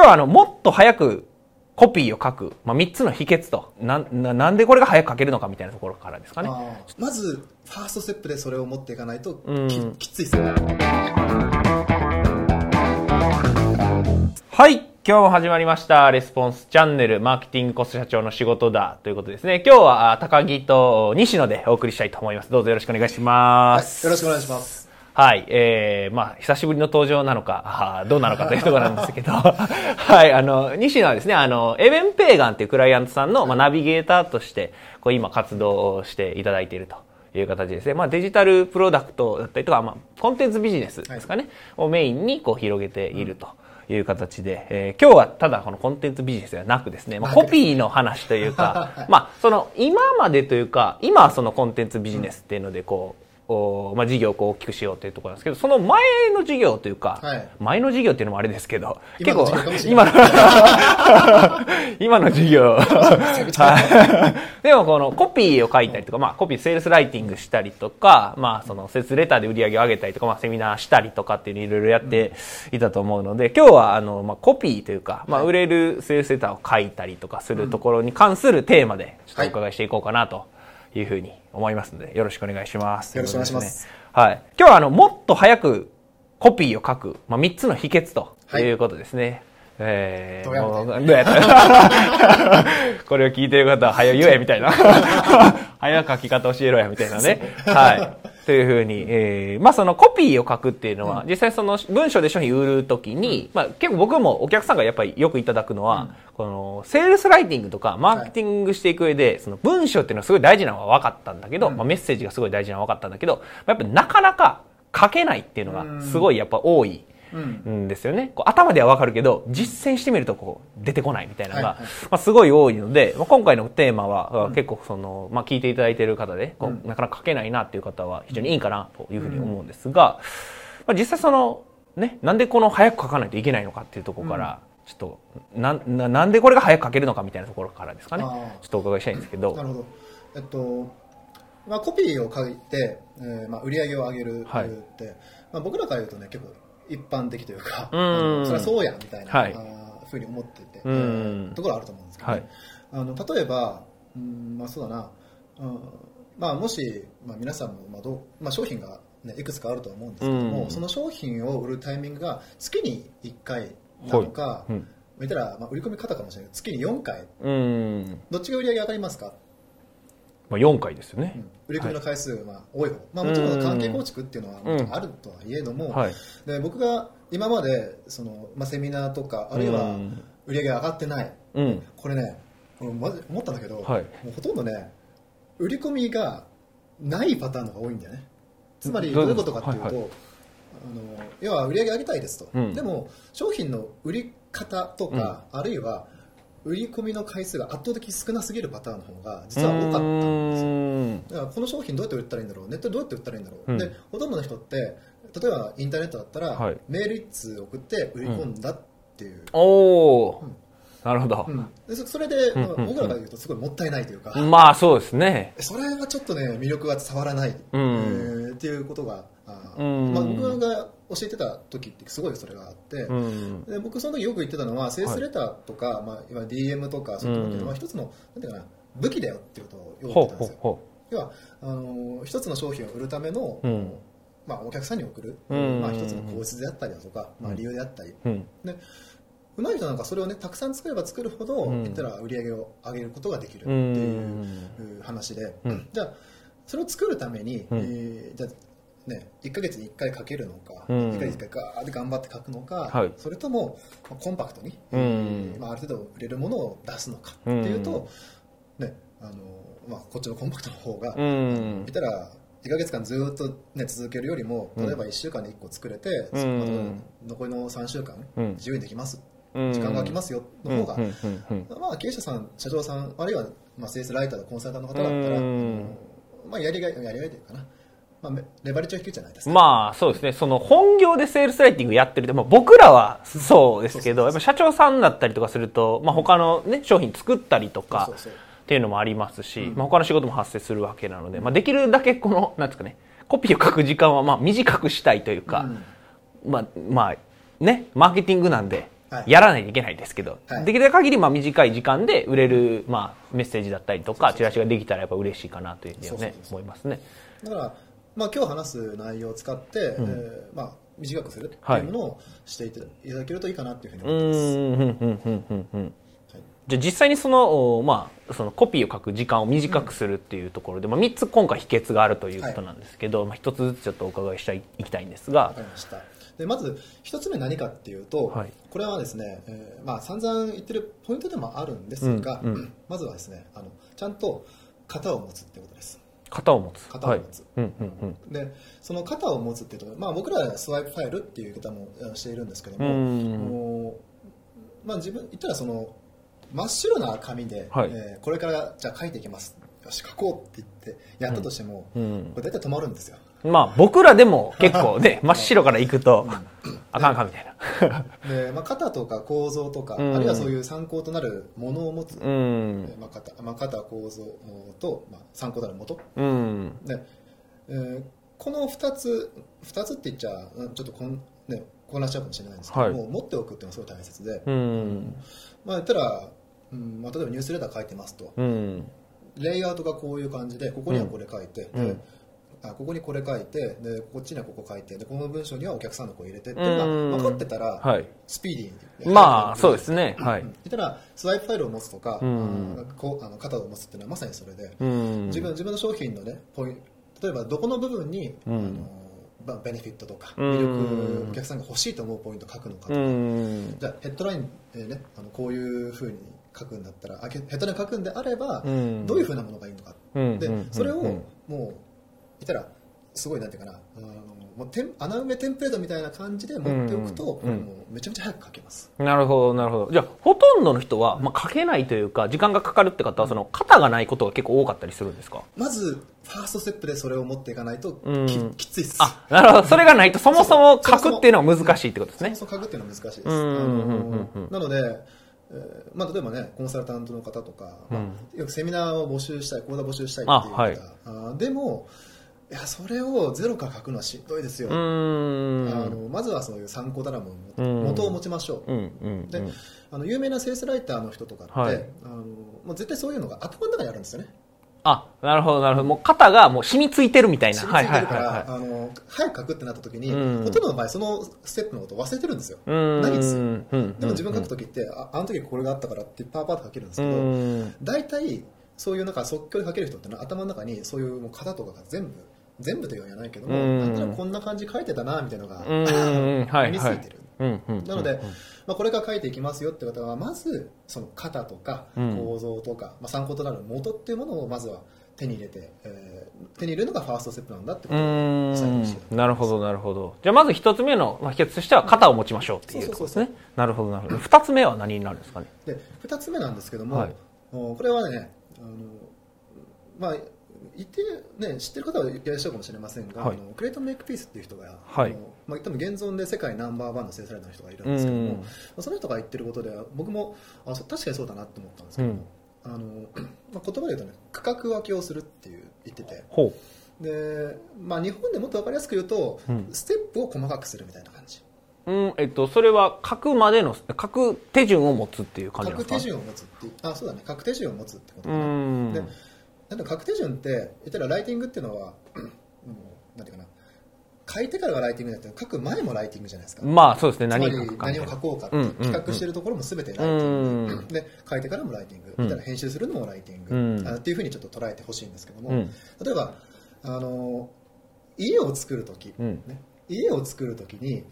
今日はあの、もっと早くコピーを書く、まあ、3つの秘訣となな、なんでこれが早く書けるのかみたいなところからですかね。まず、ファーストステップでそれを持っていかないとき、きついですよね。はい。今日も始まりました。レスポンスチャンネル、マーケティングコスト社長の仕事だ。ということですね。今日は高木と西野でお送りしたいと思います。どうぞよろしくお願いします。はい、よろしくお願いします。はい。えー、まあ、久しぶりの登場なのか、どうなのかというところなんですけど、はい。あの、西野はですね、あの、エベン・ペーガンっていうクライアントさんの、まあ、ナビゲーターとして、こう、今活動をしていただいていると。いう形ですね。まあ、デジタルプロダクトだったりとか、まあ、コンテンツビジネスですかね、はい、をメインにこう広げていると。いう形で、えー、今日はただこのコンテンツビジネスではなくですね、まあ、コピーの話というか、まあ、その今までというか、今はそのコンテンツビジネスっていうので、こう、まあ、事業をこう大きくしようというところなんですけど、その前の事業というか、はい、前の事業っていうのもあれですけど、結構、今の、今の事業、でもこのコピーを書いたりとか、まあコピーセールスライティングしたりとか、まあそのセスレターで売り上げを上げたりとか、まあセミナーしたりとかっていうのいろいろやっていたと思うので、今日はあの、まあコピーというか、まあ売れるセールスレターを書いたりとかするところに関するテーマで、ちょっとお伺いしていこうかなと。いうふうに思いますので、よろしくお願いします。よろしくお願いします。はい。今日はあの、もっと早くコピーを書く、まあ、3つの秘訣ということですね。はいえー、どうやった これを聞いてる方は、早言え、みたいな。早書き方教えろや、みたいなね。はい。というふうに、えー、まあそのコピーを書くっていうのは、実際その文章で商品売るときに、まあ結構僕もお客さんがやっぱりよくいただくのは、このセールスライティングとかマーケティングしていく上で、その文章っていうのはすごい大事なのは分かったんだけど、まあメッセージがすごい大事なのは分かったんだけど、やっぱなかなか書けないっていうのがすごいやっぱ多い。ん。ですよね。こう頭ではわかるけど、実践してみるとこう出てこないみたいなのが、はいはい、まあ、すごい多いので、まあ、今回のテーマは、結構その、まあ、聞いていただいている方で、こうなかなか書けないなっていう方は非常にいいかなというふうに思うんですが、まあ、実際その、ね、なんでこの早く書かないといけないのかっていうところから、ちょっとなななんでこれが早く書けるのかみたいなところからですかね。ちょっとお伺いしたいんですけど。なるほど、えっとまあ、コピーを書いて、えーまあ、売り上げを上げるって、はい、まあ、僕らから言うとね結構一般的というか、うん、それはそうやみたいな、はい、ふうに思っていて、うん、ところあると思うんですけど、ね、はい、あの例えば、うんまあ、そうだな、うんまあ、もし、まあ、皆さんも、まあどうまあ、商品が、ね、いくつかあると思うんですけども、うん、その商品を売るタイミングが月に1回なのか、はい。うん、見たら、まあ、売り込み方かもしれない月に4回、うん、どっちが売り上げ上がりますかまあ、4回ですよね、売り込みの回数が多い方、まあ、もちろん関係構築っていうのはあるとはいえども、はい、で僕が今までその、まあ、セミナーとかあるいは売り上げ上がってない、うん、これね思ったんだけど、はい、もうほとんどね売り込みがないパターンの方が多いんだよね。つまりどういうことかっていうと、はいはい、あの要は売り上げ上げたいですと、うん、でも商品の売り方とか、うん、あるいは売り込みの回数が圧倒的に少なすぎるパターンの方が実は多かったんですよ。だからこの商品どうやって売ったらいいんだろうネットでどうやって売ったらいいんだろう、うん、でほとんどの人って例えばインターネットだったら、はい、メール1通送って売り込んだっていう、うん、おお、うんなるほど、うん、でそれで、まあ、僕らが言うとすごいもったいないというか、まあそうですね。それはちょっとね魅力が伝わらない、うん、えー、っていうことがあ、まあ、僕が教えてた時ってすごいそれがあって、うん、で僕その時よく言ってたのはセールスレターとか、はい。まあ、いわゆる DM とかそういうのは一つの、なんていうかな武器だよっていうことをよく言ってたんですよ。要はあの一つの商品を売るための、うん。まあ、お客さんに送る、まあ、一つの構図であったりだとか、まあ、理由であったり、でうまい人なんかそれをねたくさん作れば作るほど、言ったら売り上げを上げることができるっていう話で、じゃあそれを作るために、えー、じゃね、1か月に1回書けるのか、うん、1か月に1回ガーって頑張って書くのか、はい、それともコンパクトに、うん、まあ、ある程度売れるものを出すのかっていうと、うん、ねあのまあ、こっちのコンパクトの方が、うん、見たら1か月間ずっと、ね、続けるよりも例えば1週間で1個作れて、うん、残りの3週間自由にできます、時間が空きますよの方が、まあ、経営者さん社長さんあるいは、まあ、セールスライターのコンサルタントの方だったら、まあ、やりがいやりがいというかな。まあ、レバレッジは低いじゃないですか。まあ、そうですね。その本業でセールスライティングやってるまあ、僕らはそうですけど、やっぱ社長さんだったりとかすると、まあ、他のね、商品作ったりとか、っていうのもありますし、うん、まあ、他の仕事も発生するわけなので、まあ、できるだけこの、なんですかね、コピーを書く時間はまあ短くしたいというか、うん、まあ、まあ、ね、マーケティングなんで、やらないといけないですけど、はい、できる限りまあ短い時間で売れる、まあ、メッセージだったりとか、チラシができたらやっぱ嬉しいかなというふうにね、思いますね。だから、まあ今日話す内容を使って、うん、えー、まあ短くするっていうものをしていただけるといいかなっていうふうに思います。じゃあ実際にその、まあ、そのコピーを書く時間を短くするっていうところで、うん、まあ、3つ今回秘訣があるということなんですけど、はい、まあ、1つずつちょっとお伺いしたいいきたいんですが。わかりました。でまず1つ目何かっていうと、はい、これはですね、えー、まあ、散々言ってるポイントでもあるんですが、うんうん、まずはですねあのちゃんと型を持つってことです。型を持つ。型を持つ、でその型を持つっていうと、まあ、僕らはスワイプファイルっていう言い方もしているんですけども、もまあ、自分言ったらその真っ白な紙で、はい、えー、これからじゃあ書いていきます。よし書こうって言ってやったとしても、うん、これ大体止まるんですよまあ僕らでも結構ね 真っ白からいくと、あかんかみたいな。で、まあ、型とか構造とか、うん、あるいはそういう参考となるものを持つ、うん、まあ型まあ、型構造と、まあ、参考となる元、うん、で、えー、この2つ2つって言っちゃちょっとこん、ね、混乱しちゃうかもしれないんですけども、はい、持っておくっていうのはすごい大切で、うん、まあ言ったらうんまあ、例えばニュースレター書いてますと、うん、レイアウトがこういう感じでここにはこれ書いて、うん、あここにこれ書いてでこっちにはここ書いてでこの文章にはお客さんの声入れてっていうのが分かってたら、はい、スピーディーにまあそうですね。はい。言ったらスワイプファイルを持つとか、うん、こうあの型を持つっていうのはまさにそれで、うん、自分自分の商品のねポイ例えばどこの部分に、うん、あのまあ、ベネフィットとか魅力お客さんが欲しいと思うポイントを書くのかとか。じゃあヘッドライン、えーね、あのこういうふうに書くんだったらヘッドライン書くんであれば、どういうふうなものがいいのか、でそれをもう言ったらすごいなんていうかなあのもうて穴埋めテンプレートみたいな感じで持っておくと、うんうん、もうめちゃめちゃ早く書けます。なるほどなるほど。じゃあほとんどの人は、まあ、書けないというか時間がかかるって方はその型がないことが結構多かったりするんですか？まずファーストステップでそれを持っていかないとき,、うん、きついです。あなるほど。それがないとそもそも書くっていうのは難しいってことですね。そもそも書くっていうのは難しいです。なのでえーまあ、例えばねコンサルタントの方とか、まあ、よくセミナーを募集したい講座募集したいっていう方。あ、はい、あでもいやそれをゼロから書くのはしんどいですよ。あのまずはそういう参考だなもの元を持ちましょう、うんうん、であの有名なセールスライターの人とかって、はい、あのもう絶対そういうのが頭の中にあるんですよね。あなるほどなるほど。もう肩がもう染みついてるみたいな。染みついてるから、あの早く書くってなった時に、うん、ほとんどの場合そのステップのことを忘れてるんですよ。ないんですよ、でも自分書く時ってああの時これがあったからってパーパーと書けるんですけど大体そういうなんか即興で書ける人ってのは頭の中にそういうもう型とかが全部全部というわけじゃないけども、なんとなくこんな感じ書いてたなみたいなのが身についてる。なので、まあ、これから書いていきますよって方はまずその型とか構造とか、まあ、参考となる元っていうものをまずは手に入れて、えー、手に入れるのがファーストステップなんだってことをなるほどなるほど。じゃあまず一つ目の秘訣としては型を持ちましょうっていうことですね。なるほどなるほど。二つ目は何になるんですかね？で二つ目なんですけども、はい、これはねあのまあいて、ね、知ってる方はいらっしゃるかもしれませんが、はい、あのクレイトン・メイク・ピースっていう人が、はい、あのまあ、多分現存で世界ナンバーワンの制された人がいるんですけども、その人が言ってることでは僕もあ確かにそうだなと思ったんですけども、うん、あのまあ、言葉で言うとね区画分けをするっていう言ってて。で、まあ、日本でもっと分かりやすく言うと、うん、ステップを細かくするみたいな感じ。うんえっと、それは書くまでの書く手順を持つっていう感じですか？書く手順を持つってあそうだね。書く手順を持つってことだね。でなんか確定順って言ったらライティングっていうのは、うん、なんていうかな。書いてからがライティングだって書く前もライティングじゃないですか。まあそうですね、何を書何を書こうかって企画してるところも全てライティング。で、書いてからもライティング。うん、たら編集するのもライティング。うん、あっていうふうにちょっと捉えてほしいんですけども、うん、例えば、あの、家を作るとき、ね、家を作るときに、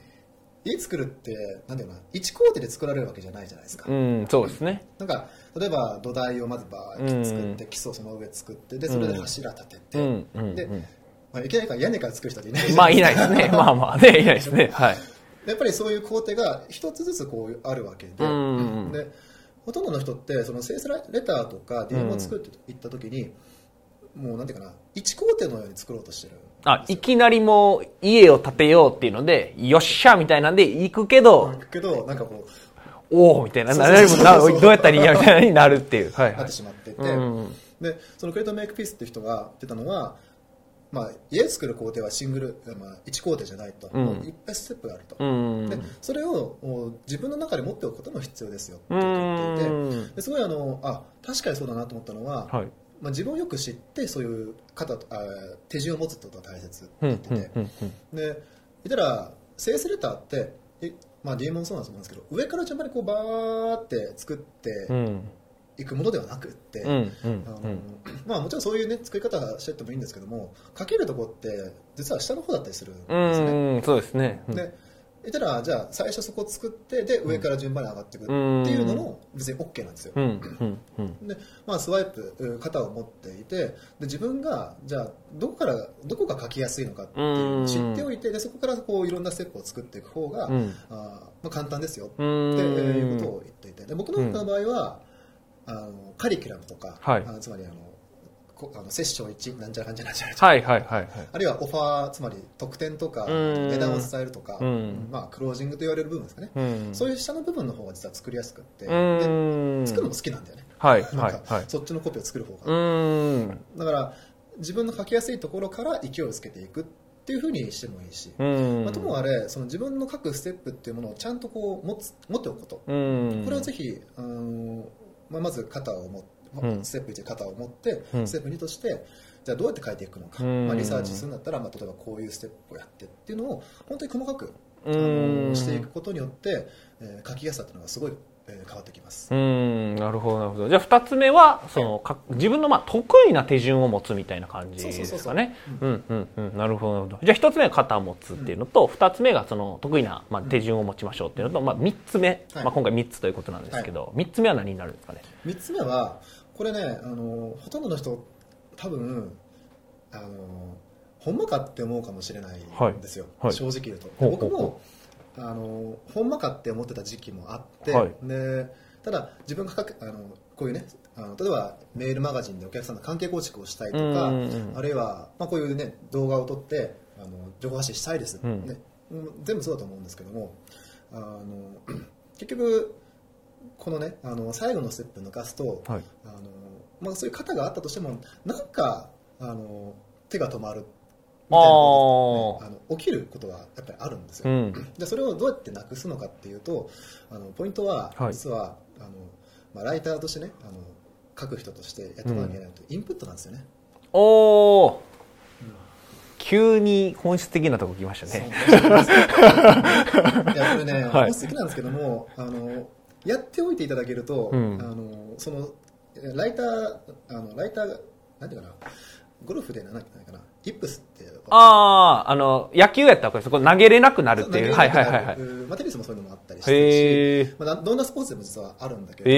家作るってなんていうの1工程で作られるわけじゃないじゃないですか、うん、そうですね。なんか例えば土台をまずバーッと作って、基礎その上作ってでそれで柱立てて、うん、で、まあ、いきなり屋根から作る人っていないじゃないですか。まあいないですね。まあまあねいないですね。はい。やっぱりそういう工程が一つずつこうあるわけで,、でほとんどの人ってそのセースレターとか DM を作っていった時に、もうなんていうかな1工程のように作ろうとしてるあ、いきなりもう家を建てようっていうので、よっしゃみたいなんで行くけど、行くけど、なんかこう、おおみたいな、どうやったらいいやみたいになるっていう。はい、なってしまってて、うん、で、そのクレートメイクピースっていう人が言ってたのは、まあ、家作る工程はシングル、まあ、1工程じゃないと、うん、いっぱいステップがあると、うん、でそれを自分の中で持っておくことも必要ですよって言っていて。ですごいあのあ確かにそうだなと思ったのは、はい、まあ、自分をよく知ってそういう方あ手順を持つってことが大切って言ってて、で言ったらセールスレターってまあ、デーモンそうなんですけど上から順番にこうバーって作っていくものではなくって、まあ、もちろんそういう、ね、作り方してってもいいんですけどもかけるとこって実は下の方だったりするんですね。そうですね、で言ったらじゃあ最初そこを作ってで上から順番に上がっていくっていうのも別に OK なんですよ、で、まあ、スワイプ型を持っていてで自分がじゃあどこからどこが書きやすいのかっていうのを知っておいてでそこからこういろんなステップを作っていく方が、うん、あまあ、簡単ですよっていうことを言っていて。で僕の場合は、あのカリキュラムとか、はい、あつまりあのあのセッション1なんちゃらかんちゃらんちゃらはいはいはい、はい、あるいはオファーつまり特典とか値段を伝えるとか、まあ、クロージングと言われる部分ですかね、そういう下の部分の方が実は作りやすくって。で作るのも好きなんだよね。はいはいはい、そっちのコピーを作る方が。だから自分の書きやすいところから勢いをつけていくっていうふうにしてもいいし、まあ、ともあれその自分の書くステップっていうものをちゃんとこう持つ持っておくこと。これはぜひあの、まあ、まず肩を持ってステップ1型を持って、ステップ2としてじゃあどうやって変えていくのか、まあ、リサーチするんだったら、まあ、例えばこういうステップをやってっていうのを本当に細かくあのしていくことによって、えー、書きやすさっていうのがすごいえ変わってきます。うん。なるほどなるほど。じゃあ2つ目はそのか自分のまあ得意な手順を持つみたいな感じですかね。うんうんうん。なるほどなるほど。じゃあ1つ目は型を持つっていうのと、うん、2つ目がその得意なまあ手順を持ちましょうっていうのと、まあ、3つ目、まあ、今回3つということなんですけど、はい、3つ目は何になるんですかね？3つ目はこれねあのほとんどの人多分あのほんまかって思うかもしれないんですよ、はい。はい、正直言うと。僕もあのほんまかって思ってた時期もあって、はい、でただ自分が書くあのこういうねあの例えばメールマガジンでお客さんの関係構築をしたいとか、あるいは、まあ、こういうね動画を撮ってあの情報発信したいです、うん、ね、全部そうだと思うんですけどもあの 結局このねあの最後のステップ抜かすと、はい、あのまあ、そういう型があったとしてもなんかあの手が止まるみたいなことが、ね、あの起きることがやっぱりあるんですよ、うん、でそれをどうやってなくすのかっていうとあのポイントは実は、はい、あのまあ、ライターとしてねあの書く人としてやっておかなきゃいけないと、インプットなんですよね。おお、急に本質的なとこ来ましたね。いや、これね、本質的なんですけども、あの、やっておいていただけると、うん、あのそのライターあのライターがなんていうかなゴルフで何ていうかなイップスってあああの野球やったらそこ投げれなくなるっていう。はいはいはいはい。まあ、テニスもそういうのもあったりしてるし、まあ、どんなスポーツでも実はあるんだけど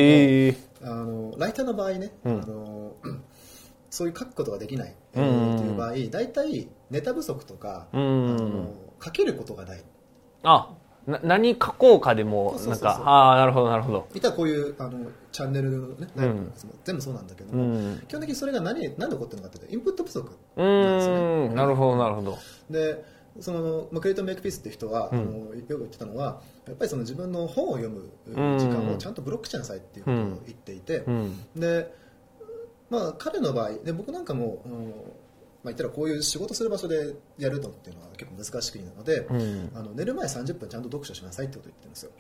も、あのライターの場合ね、うん、あの そういう書くことができない、っていう場合大体ネタ不足とか、あの書けることがない。あな何書こうかでもなんかああなるほどなるほど。いたこういうあのチャンネルのね、うん、全部そうなんだけども、うん、基本的にそれが何何で起こってるのかっていうとインプット不足なんですよねなるほどなるほど。でそのクレイトメイクピースって人は、うん、あのよく言ってたのはやっぱりその自分の本を読む時間をちゃんとブロックしなさいっていうことを言っていて、でまあ彼の場合で僕なんかも、まあ、言ったらこういう仕事する場所でやるのっていうのは結構難しくいいので、うん、あの寝る前30分ちゃんと読書しなさいってことを言ってるんですよ。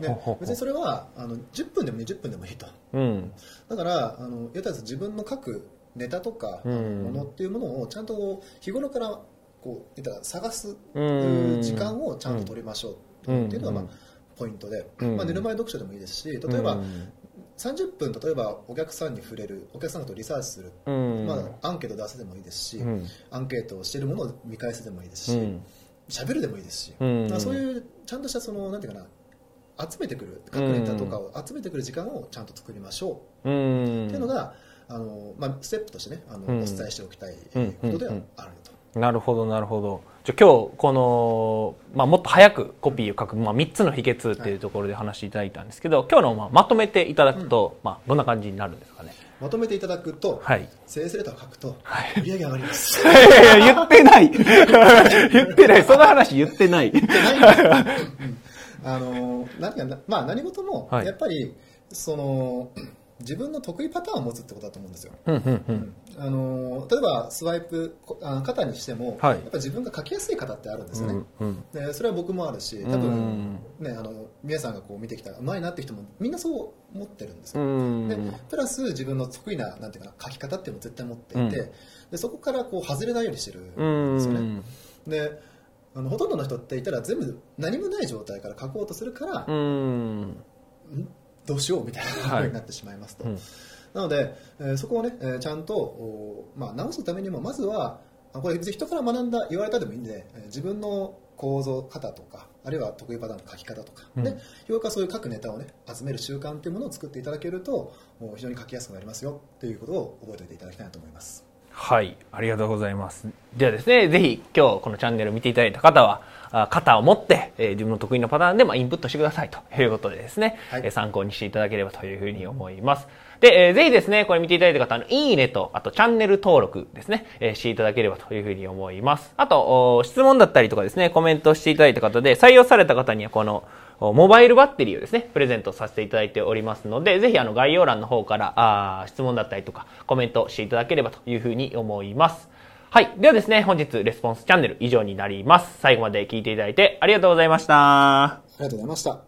で別にそれはあの10分でも20分でもいいと、うん、だからあの言ったら自分の書くネタとかものっていうものをちゃんと日頃からこう言ったら探す時間をちゃんと取りましょうっていうのが、まあ、ポイントで、まあ、寝る前読書でもいいですし例えば、30分例えばお客さんに触れるお客さんとリサーチする、うん、まあ、アンケート出すでもいいですし、うん、アンケートをしているものを見返すでもいいですし喋、うん、るでもいいですし、まあ、そういうちゃんとしたそのなんていうかな集めてくる各ネタとかを集めてくる時間をちゃんと作りましょう、っていうのがあの、まあ、ステップとしてねあの、お伝えしておきたいことではあると。なるほどなるほどじゃ今日この、まあ、もっと早くコピーを書く、まあ、3つの秘訣っていうところで話していただいたんですけど、今日のまあまとめていただくと、うん、まあ、どんな感じになるんですかね。まとめていただくと、はい、セールスレターを書くと、売り上げ上がります。いやいや言ってない。言ってない。その話言ってない。言ってないあの、何か、まあ何事も、やっぱり、その、自分の得意パターンを持つってことだと思うんですよ。うんうんうん。あの例えばスワイプこあの肩にしても、はい。やっぱ自分が書きやすい方ってあるんですよね、うんでそれは僕もあるし多分、ね、あの皆さんがこう見てきたらうまいなって人もみんなそう思ってるんですうよ、んでプラス自分の得意ななんていうかな書き方っていうのも絶対持っていて、うん。でそこからこう外れないようにしてるうんですよね、であのほとんどの人って言ったら全部何もない状態から書こうとするから、うん。ん？どうしようみたいなはい風になってしまいますと、うん。なので、えーそこをね、えーちゃんと、おまあ、直すためにもまずはあこれ別に人から学んだ言われたでもいいんで、えー自分の構造方とかあるいは得意パターンの書き方とか、うん。で評価そういう書くネタをね集める習慣っていうものを作っていただけると非常に書きやすくなりますよっていうことを覚えておいていただきたいなと思いますはい、ありがとうございます。ではですね、ぜひ今日このチャンネルを見ていただいた方は、あ型を持って、えー自分の得意なパターンでまあインプットしてくださいということでですね、はいえー参考にしていただければというふうに思います。で、えーぜひですね、これ見ていただいた方、あのいいねと、あとチャンネル登録ですね、えーしていただければというふうに思います。あと、質問だったりとかですね、コメントしていただいた方で、採用された方にはこの、モバイルバッテリーをですね、プレゼントさせていただいておりますので、ぜひあの概要欄の方からあ質問だったりとかコメントしていただければというふうに思います。はい。ではですね、本日レスポンスチャンネル以上になります。最後まで聞いていただいてありがとうございました。ありがとうございました